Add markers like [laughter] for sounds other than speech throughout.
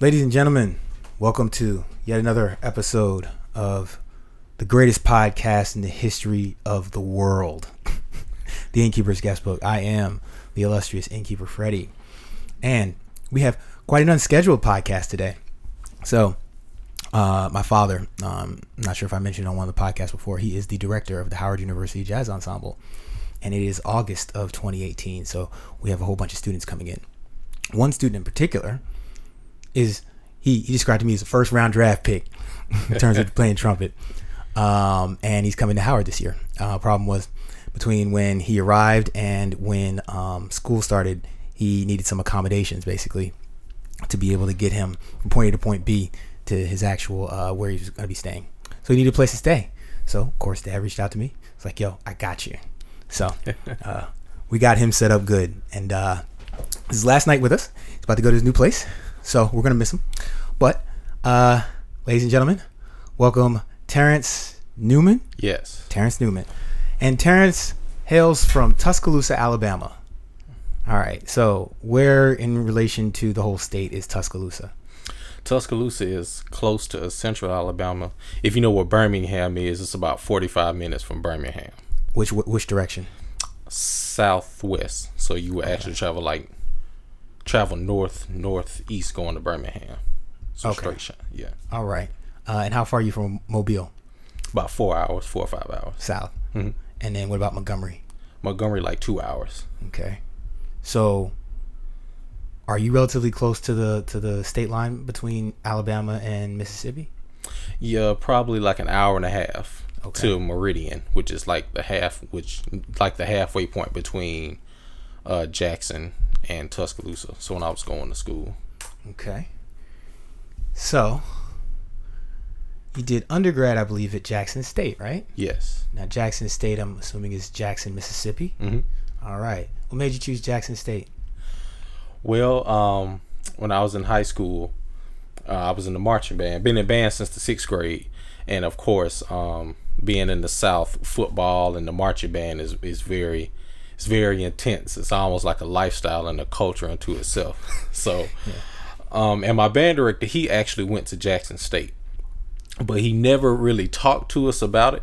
Ladies and gentlemen, welcome to yet another episode of the greatest podcast in the history of the world, [laughs] the Innkeeper's Guestbook. I am the illustrious Innkeeper Freddy, and we have quite an unscheduled podcast today. So, uh, my father, um, I'm not sure if I mentioned on one of the podcasts before, he is the director of the Howard University Jazz Ensemble, and it is August of 2018. So, we have a whole bunch of students coming in. One student in particular is he, he described to me as a first round draft pick in terms of [laughs] playing trumpet. Um, and he's coming to Howard this year. Uh, problem was between when he arrived and when um, school started, he needed some accommodations basically to be able to get him from point A to point B to his actual uh, where he was going to be staying. So he needed a place to stay. So of course, Dad reached out to me. It's like, "Yo, I got you." So [laughs] uh, we got him set up good, and uh, this is last night with us. He's about to go to his new place, so we're gonna miss him. But, uh, ladies and gentlemen, welcome Terrence Newman. Yes. Terrence Newman, and Terrence hails from Tuscaloosa, Alabama. All right. So, where in relation to the whole state is Tuscaloosa? Tuscaloosa is close to central Alabama. If you know where Birmingham is, it's about 45 minutes from Birmingham. Which which direction? Southwest. So you would actually travel like travel north northeast going to Birmingham. So Okay. straight shot. Yeah. All right. Uh, and how far are you from Mobile, About four hours, four or five hours. south? Mhm. And then what about Montgomery? Montgomery like two hours. Okay. So, are you relatively close to the to the state line between Alabama and Mississippi? Yeah, probably like an hour and a half Okay. to Meridian, which is like the half, which like the halfway point between uh, Jackson and Tuscaloosa. So when I was going to school, Okay. So, you did undergrad, I believe, at Jackson State, right? yes. Now, Jackson State, I'm assuming is Jackson, Mississippi. hmm All right. What made you choose Jackson State? Well, um, when I was in high school, uh, I was in the marching band. Been in band since the sixth grade, and of course, um, being in the South, football and the marching band is is very, it's very intense. It's almost like a lifestyle and a culture unto itself. so, um, and my band director, he actually went to Jackson State, but he never really talked to us about it.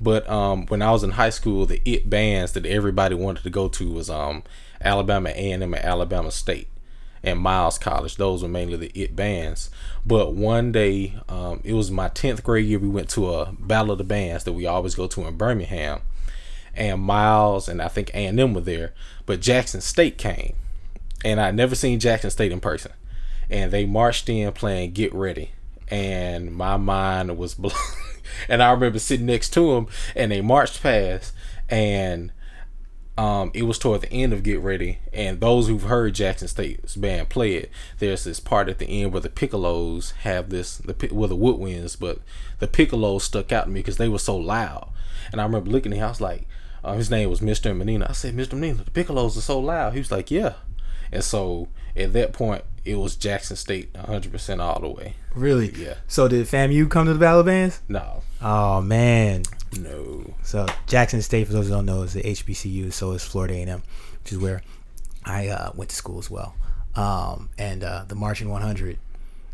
But um, when I was in high school, the it bands that everybody wanted to go to was um, Alabama A&M and Alabama State and Miles College. Those were mainly the it bands. But one day, um, it was my tenth grade year. We went to a battle of the bands that we always go to in Birmingham, and Miles and I think A&M were there, but Jackson State came, and I'd never seen Jackson State in person, and they marched in playing "Get Ready," and my mind was [laughs] blown. and I remember sitting next to them, and they marched past, and um, it was toward the end of Get Ready, and those who've heard Jackson State's band play it, there's this part at the end where the piccolos have this, the well the woodwinds, but the piccolos stuck out to me because they were so loud, and I remember looking at him, I was like, uh, his name was Mr. Menina. I said, Mr. Menina, the piccolos are so loud. He was like, yeah, and so at that point, it was Jackson State 100% all the way. Really? Yeah. So, did FAMU come to the Battle Bands? No, Oh, man. no. So Jackson State, for those who don't know, is the HBCU. So is Florida A&M, which is where I uh, went to school as well. Um, and uh, the Marching 100,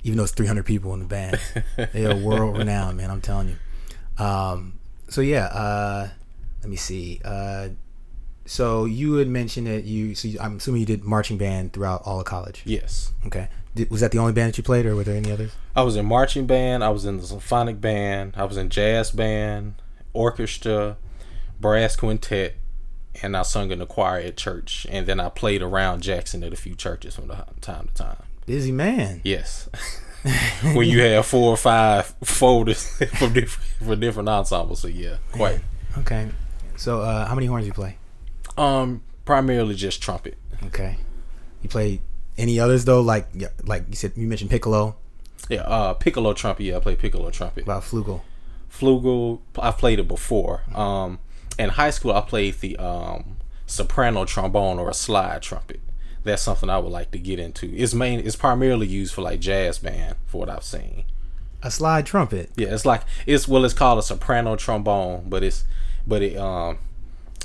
even though it's 300 people in the band, [laughs] they are world renowned, man. I'm telling you. Um, so yeah, uh, let me see. Uh, so you had mentioned that you. So you, I'm assuming you did marching band throughout all of college. Yes. Okay. Did, was that the only band that you played, or were there any others? I was in marching band, I was in the symphonic band, I was in jazz band, orchestra, brass quintet, and I sung in the choir at church. And then I played around Jackson at a few churches from the time to time. Busy man. Yes. [laughs] when you have four or five folders [laughs] from different for different ensembles, so yeah, quite. Okay. So uh, how many horns do you play? Um, primarily just trumpet. Okay. You play any others though? Like yeah, like you said, you mentioned piccolo, Yeah, uh, piccolo trumpet. Yeah, I play piccolo trumpet. about flugel. Flugel, I've played it before. Um, in high school, I played the um, soprano trombone or a slide trumpet. That's something I would like to get into. It's main, it's primarily used for like jazz band, for what I've seen. A slide trumpet. Yeah, it's like it's well, it's called a soprano trombone, but it's but it um,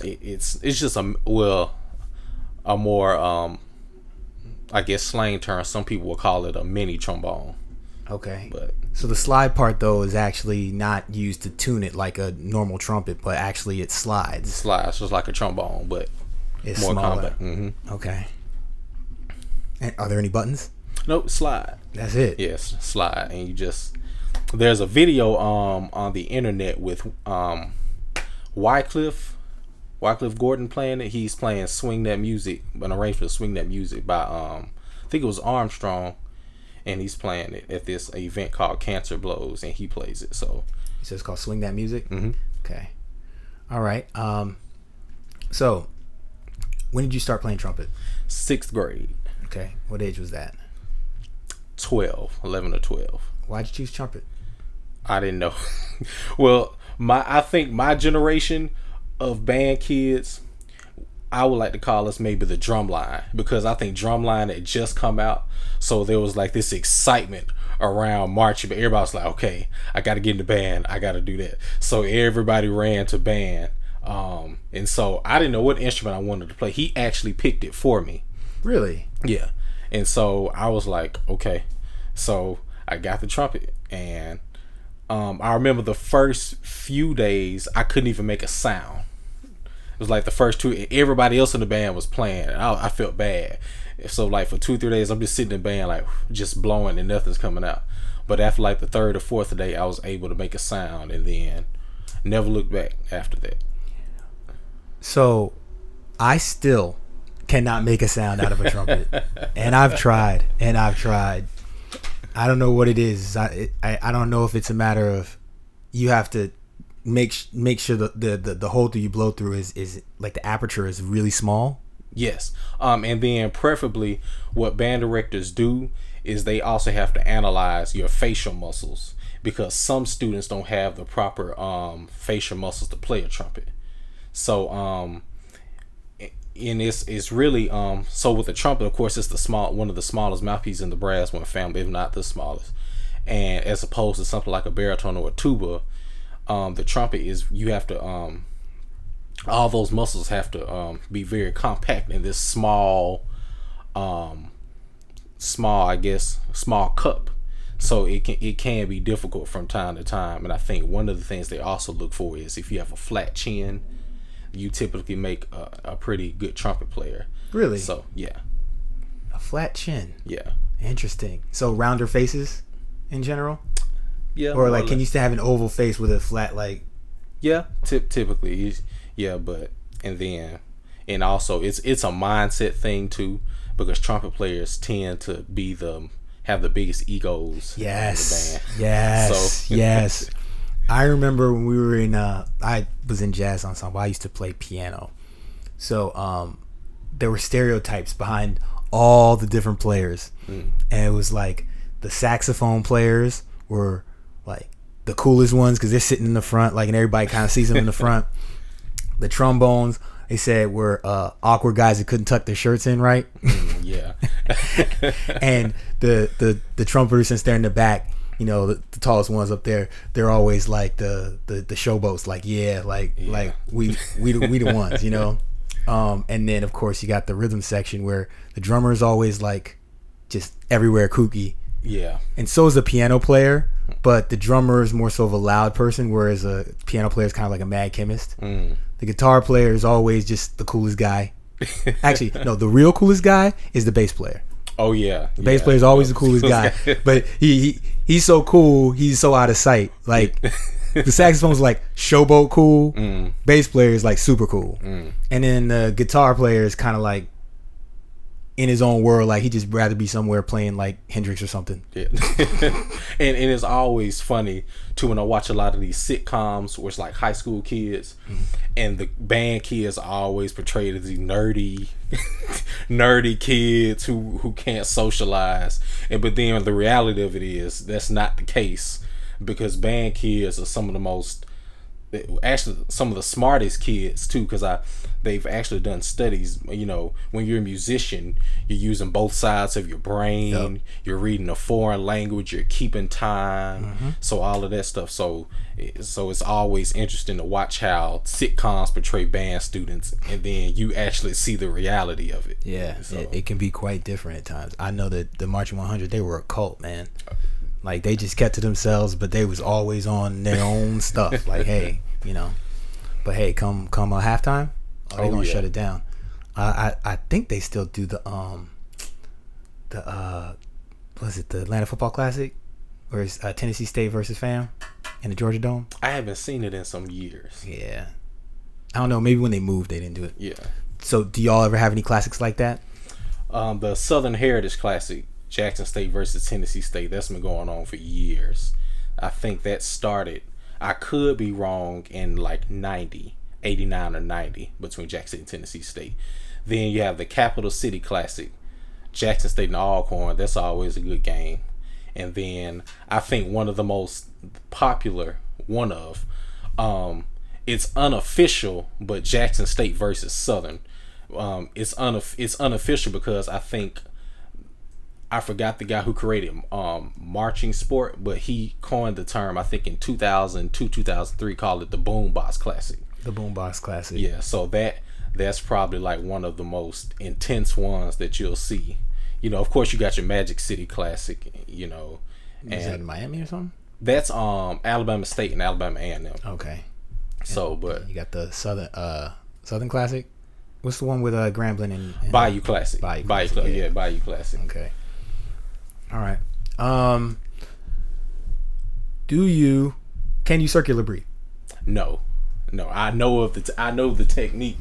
it, it's it's just a well, a more um, I guess slang term. Some people will call it a mini trombone. Okay. But So the slide part though is actually not used to tune it like a normal trumpet, but actually it slides. slides just like a trombone, but It's more smaller. compact. hmm Okay. And are there any buttons? Nope, slide. That's it. Yes, slide, and you just. There's a video um on the internet with um Wycliffe Wycliffe Gordon playing it. He's playing "Swing That Music," an arrangement of "Swing That Music" by um I think it was Armstrong, and he's playing it at this event called Cancer Blows, and he plays it. So So it's called Swing That Music. Mhm. Okay. All right. Um. So, when did you start playing trumpet? sixth grade, Okay. What age was that? 12, 11 or twelve. Why'd you choose trumpet? I didn't know. [laughs] well, my I think my generation of band kids, I would like to call us maybe the drumline because I think drumline had just come out, so there was like this excitement around marching. But everybody was like, "Okay, I got to get in the band. I got to do that." So everybody ran to band, um, and so I didn't know what instrument I wanted to play. He actually picked it for me. Really? Yeah. And so I was like, okay. So I got the trumpet and um, I remember the first few days I couldn't even make a sound. It was like the first two everybody else in the band was playing and I, I felt bad. So like for two, three days I'm just sitting in the band like just blowing and nothing's coming out. But after like the third or fourth day I was able to make a sound and then never looked back after that. So, I still cannot make a sound out of a trumpet, [laughs] and I've tried, and I've tried. I don't know what it is. I I, I don't know if it's a matter of you have to make make sure the, the the the hole that you blow through is is like the aperture is really small. Yes. Um, and then preferably what band directors do is they also have to analyze your facial muscles because some students don't have the proper um, facial muscles to play a trumpet. So um, and it's it's really um so with the trumpet of course it's the small one of the smallest mouthpieces in the brass one family if not the smallest. And as opposed to something like a baritone or a tuba um the trumpet is you have to um all those muscles have to um, be very compact in this small um, small i guess small cup. So it can it can be difficult from time to time. And i think one of the things they also look for is if you have a flat chin you typically make a, a pretty good trumpet player Really? so yeah a flat chin. yeah Interesting. So rounder faces in general, yeah or like can you still have an oval face with a flat like? Yeah, typ typically, yeah, but and then and also it's it's a mindset thing too because trumpet players tend to be the have the biggest egos. in the Yes. band. Yes. [laughs] So- yes. I remember when we were in uh I was in jazz ensemble. I used to play piano. So um there were stereotypes behind all the different players. Mm. And it was like the saxophone players were like the coolest ones cuz they're sitting in the front like and everybody kind of sees them in the [laughs] front. The trombones they said were uh, awkward guys that couldn't tuck their shirts in right. Mm, yeah, [laughs] and the the the trumpeters since they're in the back you know the, the tallest ones up there they're always like the the, the showboats like yeah like Yeah. like we we the, we the ones you know? [laughs] Um and then of course you got the rhythm section where the drummer is always like just everywhere kooky. Yeah, and so is the piano player but the drummer is more so of a loud person whereas a piano player is kind of like a mad chemist. Mm. the guitar player is always just the coolest guy. [laughs] Actually no the real coolest guy is the bass player oh yeah, the bass player is always the coolest [laughs] guy, but he, he he's so cool. He's so out of sight. Like [laughs] the saxophone's like showboat cool. Mm. Bass player is like super cool, Mm. and then the guitar player is kind of like in his own world. Like he just rather be somewhere playing like Hendrix or something. Yeah. [laughs] and, and it's always funny too when I watch a lot of these sitcoms where it's like high school kids mm-hmm. and the band kids are always portrayed as these nerdy [laughs] nerdy kids who who can't socialize. And but then the reality of it is that's not the case because band kids are some of the most actually some of the smartest kids too because i they've actually done studies you know when you're a musician you're using both sides of your brain yep. you're reading a foreign language you're keeping time mm-hmm. so all of that stuff so so it's always interesting to watch how sitcoms portray band students and then you actually see the reality of it yeah so. it, it can be quite different at times i know that the marching 100 they were a cult man like they just kept to themselves, but they was always on their own [laughs] stuff. Like, hey, you know. But hey, come come a halftime, are they oh, gonna yeah. shut it down? I, I I think they still do the um the uh was it the Atlanta Football Classic, or is uh, Tennessee State versus Fam in the Georgia Dome? I haven't seen it in some years. Yeah, I don't know. Maybe when they moved, they didn't do it. Yeah. So, do y'all ever have any classics like that? Um, the Southern Heritage Classic Jackson State versus Tennessee State. That's been going on for years. I think that started, I could be wrong, in like 90, 89 or 90 between Jackson and Tennessee State. Then you have the Capital City Classic, Jackson State and Alcorn. That's always a good game. And then I think one of the most popular, one of, um, it's unofficial, but Jackson State versus Southern. Um, it's unof- it's unofficial because I think I forgot the guy who created um, marching sport, but he coined the term I think in 2002 2003 called it the Boombox Classic. The Boombox Classic. Yeah, so that that's probably like one of the most intense ones that you'll see. You know, of course you got your Magic City Classic, you know. And Is that in Miami or something? That's um Alabama State and Alabama A&M. Okay. So, and but you got the Southern uh Southern Classic. What's the one with uh Grambling and, and Bayou Classic? Bayou, Bayou Classic. yeah. yeah, Bayou Classic. Okay. All right. Um, do you can you circular breathe? No, no. I know of the t- I know the technique,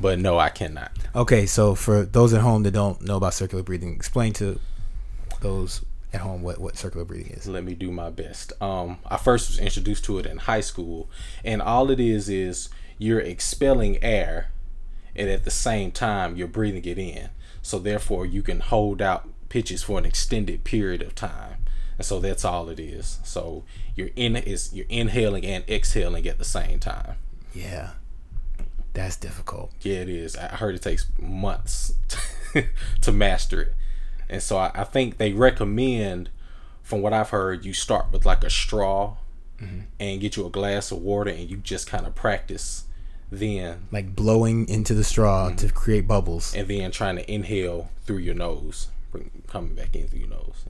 but no, I cannot. Okay, so for those at home that don't know about circular breathing, explain to those at home what what circular breathing is. Let me do my best. Um, I first was introduced to it in high school, and all it is is you're expelling air, and at the same time you're breathing it in. So therefore, you can hold out pitches for an extended period of time. And so that's all it is. So you're in is you're inhaling and exhaling at the same time. Yeah. That's difficult. Yeah, it is. I heard it takes months [laughs] to master it. And so I, I, think they recommend, from what I've heard, you start with like a straw mm-hmm. and get you a glass of water and you just kind of practice then. Like blowing into the straw mm-hmm. to create bubbles. And then trying to inhale through your nose coming back in through your nose.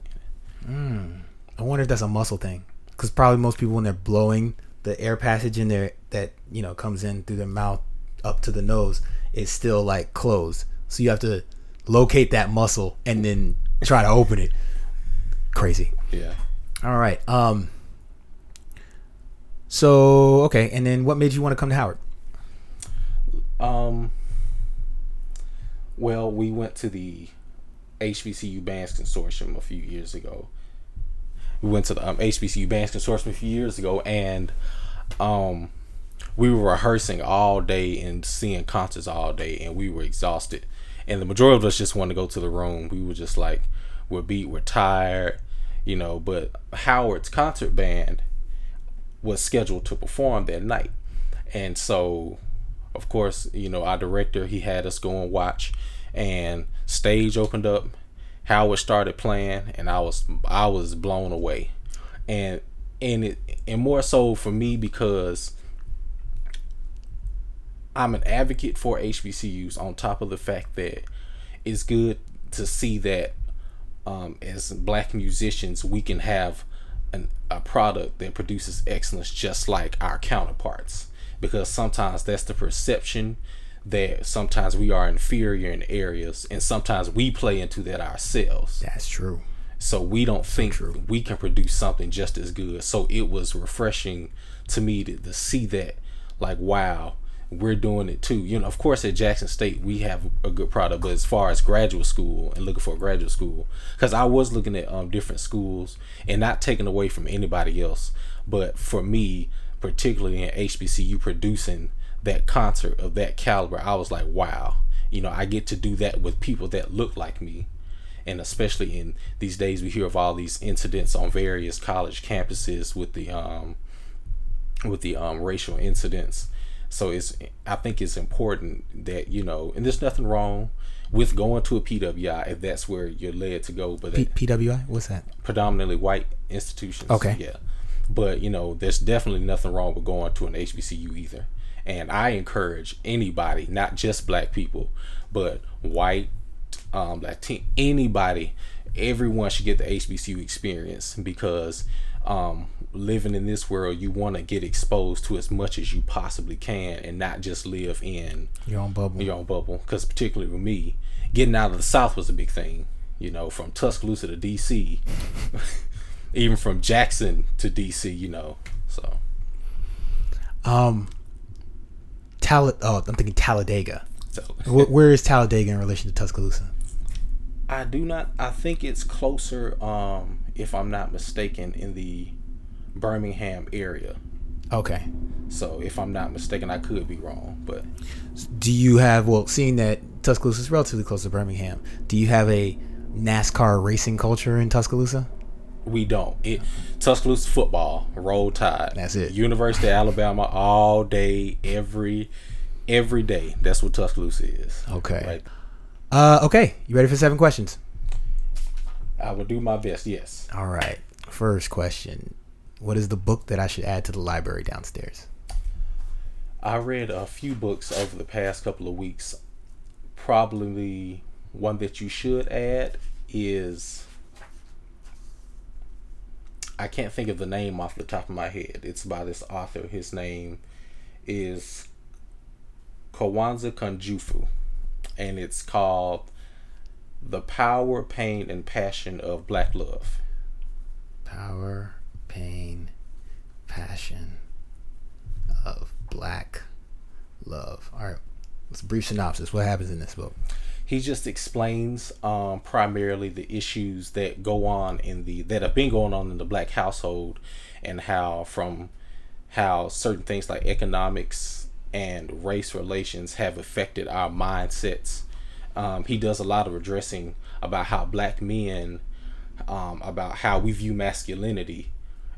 Mm. I wonder if that's a muscle thing, because probably most people when they're blowing, the air passage in there that you know comes in through their mouth up to the nose is still like closed. So you have to locate that muscle and then try to open it. Crazy. Yeah. All right. Um. So okay, and then what made you want to come to Howard? Um. Well, we went to the HBCU Bands Consortium a few years ago. We went to the um, HBCU Bands Consortium a few years ago, and um, we were rehearsing all day and seeing concerts all day, and we were exhausted. And the majority of us just wanted to go to the room. We were just like, we're beat, we're tired, you know. But Howard's concert band was scheduled to perform that night, and so, of course, you know, our director he had us go and watch and stage opened up howard started playing and i was i was blown away. And and it and more so for me because i'm an advocate for hbcus on top of the fact that it's good to see that um, as black musicians we can have an, a product that produces excellence just like our counterparts. Because sometimes that's the perception that sometimes we are inferior in areas and sometimes we play into that ourselves. That's true. So we don't think true. we can produce something just as good. So it was refreshing to me to, to see that like wow, we're doing it too. You know, of course at Jackson State we have a good product, but as far as graduate school and looking for a graduate school, because I was looking at um, different schools and not taking away from anybody else, but for me, particularly in HBCU producing that concert of that caliber, I was like, wow, you know, I get to do that with people that look like me. And especially in these days, we hear of all these incidents on various college campuses with the um, with the um, racial incidents. So it's I think it's important that you know, and there's nothing wrong with going to a PWI if that's where you're led to go. But P- PWI, what's that? predominantly white institutions. Okay. Yeah. But you know, there's definitely nothing wrong with going to an HBCU either. And I encourage anybody, not just black people, but white, um, Latin, anybody, everyone should get the HBCU experience because um, living in this world, you want to get exposed to as much as you possibly can and not just live in Your own bubble. your own bubble. Because particularly with me, getting out of the South was a big thing. You know, from Tuscaloosa to DC, [laughs] even from Jackson to DC. You know, so Um, Tal. Oh, I'm thinking Talladega. so [laughs] Wh- where is Talladega in relation to Tuscaloosa? I do not. I think it's closer. Um, if I'm not mistaken, in the Birmingham area. Okay. So if I'm not mistaken, I could be wrong, but Do you have well, seeing that Tuscaloosa is relatively close to Birmingham, do you have a NASCAR racing culture in Tuscaloosa? We don't. It Tuscaloosa football, roll tide. That's it. University of Alabama all day, every every day. That's what Tuscaloosa is. Okay. Right. Uh, okay. You ready for seven questions? I will do my best. Yes. All right. First question: What is the book that I should add to the library downstairs? I read a few books over the past couple of weeks. Probably one that you should add is I can't think of the name off the top of my head. It's by this author. His name is Jawanza Kunjufu, and it's called "The Power, Pain, and Passion of Black Love." Power, pain, passion of black love. All right. Let's brief synopsis. What happens in this book? He just explains um, primarily the issues that go on in the that have been going on in the black household and how from how certain things like economics and race relations have affected our mindsets. Um, he does a lot of addressing about how black men um, about how we view masculinity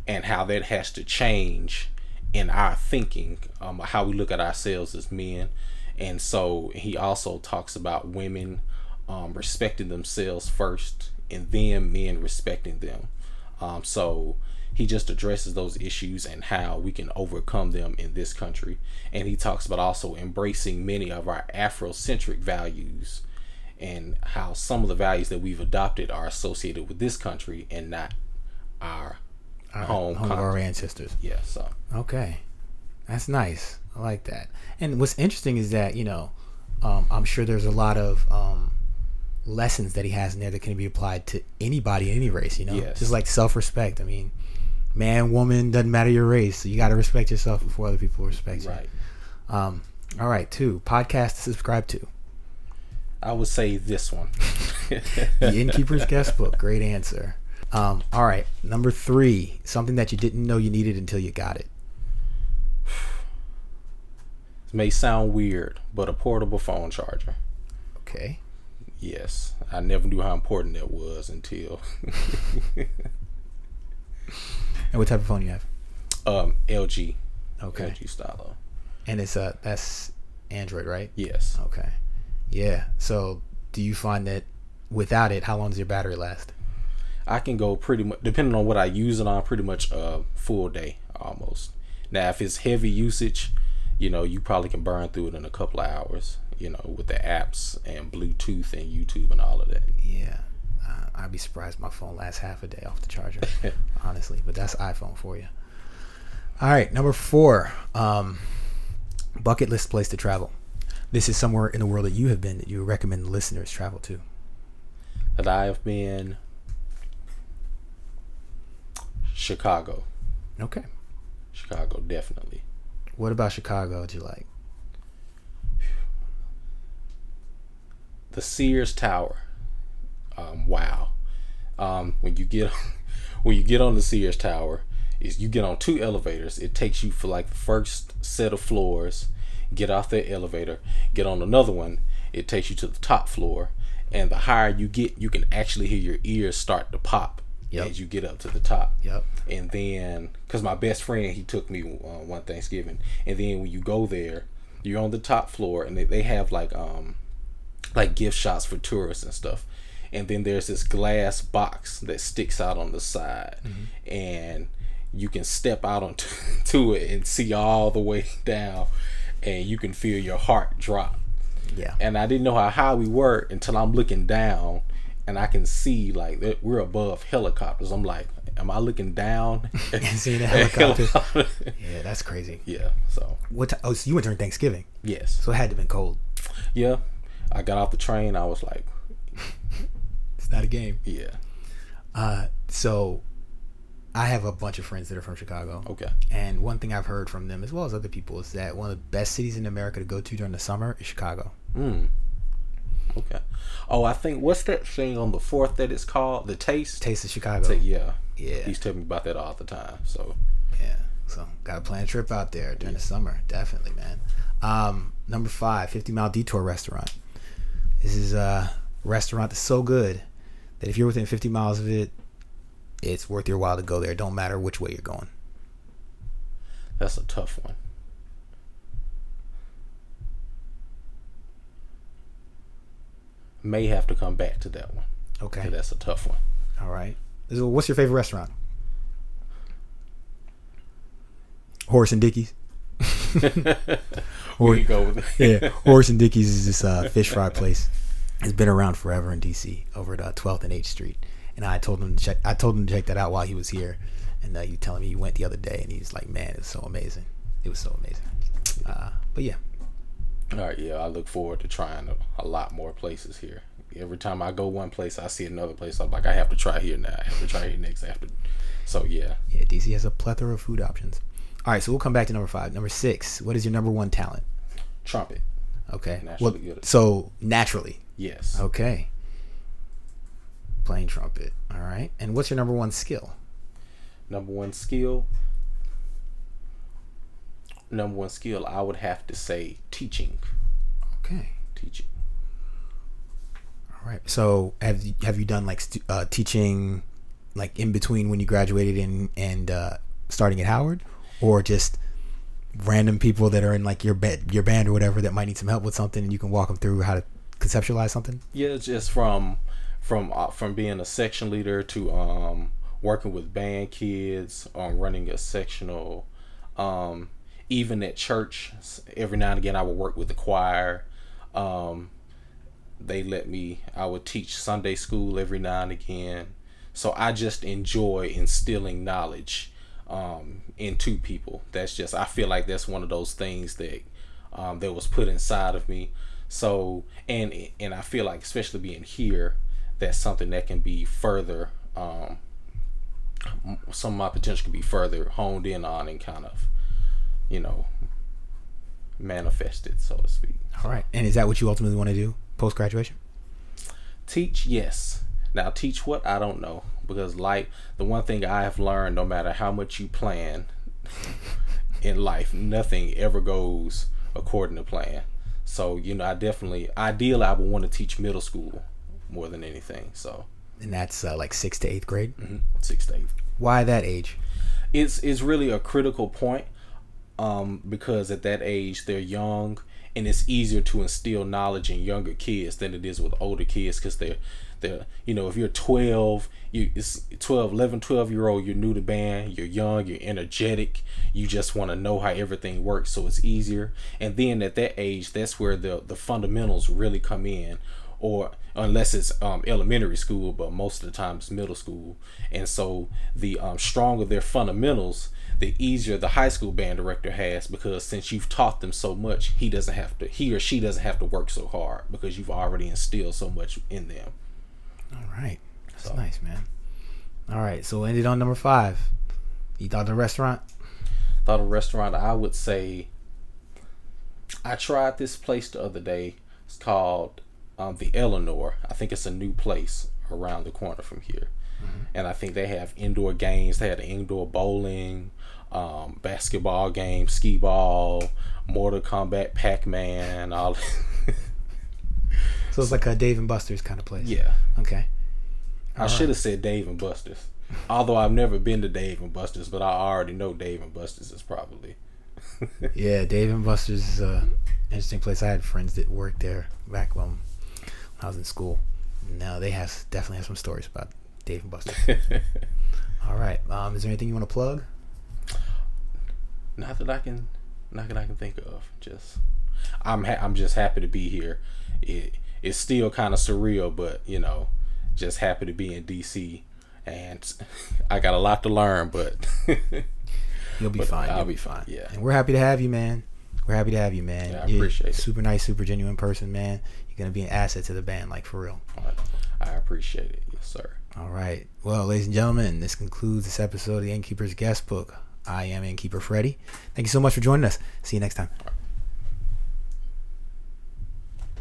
and how that has to change in our thinking um, how we look at ourselves as men and so he also talks about women um, respecting themselves first and then men respecting them. Um, so he just addresses those issues and how we can overcome them in this country. And he talks about also embracing many of our afrocentric values and how some of the values that we've adopted are associated with this country and not our Our- home, home of our ancestors. yeah so. Okay, that's nice. I like that. And what's interesting is that you know, um, I'm sure there's a lot of um, lessons that he has in there that can be applied to anybody, any race. You know, Yes. just like self-respect. I mean, man, woman, doesn't matter your race. So you got to respect yourself before other people respect you. right Um, all right, two podcast to subscribe to. i would say this one [laughs] The Innkeeper's Guestbook. Great answer. Um, all right, number three, something that you didn't know you needed until you got it. It may sound weird, but a portable phone charger. Okay. Yes, I never knew how important that was until [laughs] And what type of phone you have? um, LG. Okay. LG Stylo. And it's uh that's Android, right? Yes. Okay. Yeah. So do you find that without it, how long does your battery last? I can go pretty much depending on what I use it on, pretty much a full day almost. Now, if it's heavy usage, you know, you probably can burn through it in a couple of hours. You know, with the apps and Bluetooth and YouTube and all of that. Yeah. Uh, I'd be surprised my phone lasts half a day off the charger, [laughs] honestly. But that's iPhone for you. All right, number four, um, bucket list place to travel. This is somewhere in the world that you have been that you recommend listeners travel to. that I have been Chicago. Okay. Chicago, definitely. What about Chicago? Did you like? The Sears Tower. Um, wow. Um, when you get [laughs] when you get on the Sears Tower, is you get on two elevators. It takes you for like the first set of floors. Get off that elevator, get on another one. It takes you to the top floor, and the higher you get, you can actually hear your ears start to pop Yep. as you get up to the top. Yep. And then, because my best friend, he took me uh, one Thanksgiving, and then when you go there, you're on the top floor, and they, they have like um like gift shops for tourists and stuff. And then there's this glass box that sticks out on the side, and you can step out onto [laughs] to it and see all the way down, and you can feel your heart drop Yeah. and I didn't know how high we were until I'm looking down and I can see like that we're above helicopters. I'm like, am I looking down And seeing a helicopter. helicopter? Yeah, that's crazy. yeah. So What? T- oh, so you went during Thanksgiving, yes, so it had to have been cold. yeah. I got off the train. I was like, [laughs] It's not a game. yeah, Uh, so I have a bunch of friends that are from Chicago. okay, And one thing I've heard from them, as well as other people, is that one of the best cities in America to go to during the summer is Chicago. mm. Okay. Oh, I think what's that thing on the fourth that it's called the taste? Taste of Chicago. Say, yeah, Yeah. He's telling me about that all the time. So Yeah. So gotta plan a trip out there during the summer. Definitely, man. Um, number five, 50 Mile Detour Restaurant. This is a restaurant that's so good that if you're within 50 miles of it, it's worth your while to go there. Don't matter which way you're going. that's a tough one. May have to come back to that one. Okay. That's a tough one. All right. What's your favorite restaurant? Horace and Dickie's. [laughs] Where you go with it? [laughs] yeah, Horace and Dickie's is this uh, fish fry place. It's been around forever in DC, over at uh, 12th and 8th Street. And I told him to check. I told him to check that out while he was here. And uh, you telling me he went the other day, and he's like, "Man, it's so amazing. It was so amazing." Uh, but yeah, All right, yeah, I look forward to trying a, a lot more places here. Every time I go one place, I see another place. I'm like, I have to try here now. I have to try here next. I have to. So yeah, yeah, DC has a plethora of food options. All right, so we'll come back to number five. Number six. What is your number one talent? trumpet. Okay. Naturally well, so naturally. Yes. Okay. Playing trumpet. All right. And what's your number one skill? Number one skill. Number one skill, I would have to say teaching. Okay. Teaching. All right. So have you, have you done like stu- uh, teaching, like in between when you graduated and and uh, starting at Howard, or just random people that are in like your bed, your band or whatever that might need some help with something, and you can walk them through how to conceptualize something? Yeah, it's just from from uh, from being a section leader to um working with band kids, um running a sectional, um even at church. Every now and again, I would work with the choir. Um, they let me. I would teach Sunday school every now and again. So I just enjoy instilling knowledge um, into people. That's just I feel like that's one of those things that um, that was put inside of me. So and and I feel like especially being here, that's something that can be further. Um, some of my potential can be further honed in on and kind of, you know, manifested, so to speak. All right. And is that what you ultimately want to do post graduation? Teach, yes. Now, teach what? I don't know. Because, like, the one thing I have learned no matter how much you plan [laughs] in life, nothing ever goes according to plan. So, you know, I definitely, ideally, I would want to teach middle school more than anything. So, And that's uh, like sixth to eighth grade. mhm, six to eighth. Why that age? it's it's really a critical point um, because at that age they're young and it's easier to instill knowledge in younger kids than it is with older kids because they're they're you know if you're 12 you it's 12 11 12 year old you're new to band you're young you're energetic you just want to know how everything works so it's easier and then at that age that's where the the fundamentals really come in or unless it's um, elementary school, but most of the time it's middle school. And so the um, stronger their fundamentals, the easier the high school band director has because since you've taught them so much, he doesn't have to, he or she doesn't have to work so hard because you've already instilled so much in them. All right. That's So- nice, man. All right. So ended on number five. You thought the restaurant? Thought a restaurant, I would say, I tried this place the other day. It's called um, the Eleanor. I think it's a new place around the corner from here. And I think they have indoor games. They had indoor bowling, um, basketball game, skee ball, Mortal Kombat, Pac Man, all. [laughs] So it's like a Dave and Buster's kind of place. yeah, Okay. I should have said Dave and Buster's. Although I've never been to Dave and Buster's, but I already know Dave and Buster's is probably. [laughs] yeah, Dave and Buster's is a interesting place. I had friends that worked there back when, when I was in school. Now they have definitely have some stories about Dave and Buster's. [laughs] All right. Um, is there anything you want to plug? Not that I can, not that I can think of. Just, I'm ha- I'm just happy to be here. It it's still kind of surreal, but you know, just happy to be in DC, and [laughs] I got a lot to learn, but [laughs] you'll be fine. I'll you'll be fine. Yeah, and we're happy to have you, man. We're happy to have you, man. Yeah, I appreciate it. Super nice, super genuine person, man. You're gonna be an asset to the band, like for real. I appreciate it, yes, sir. All right. Well, ladies and gentlemen, this concludes this episode of the Innkeeper's Guest Book. I am Innkeeper Freddy. Thank you so much for joining us. See you next time.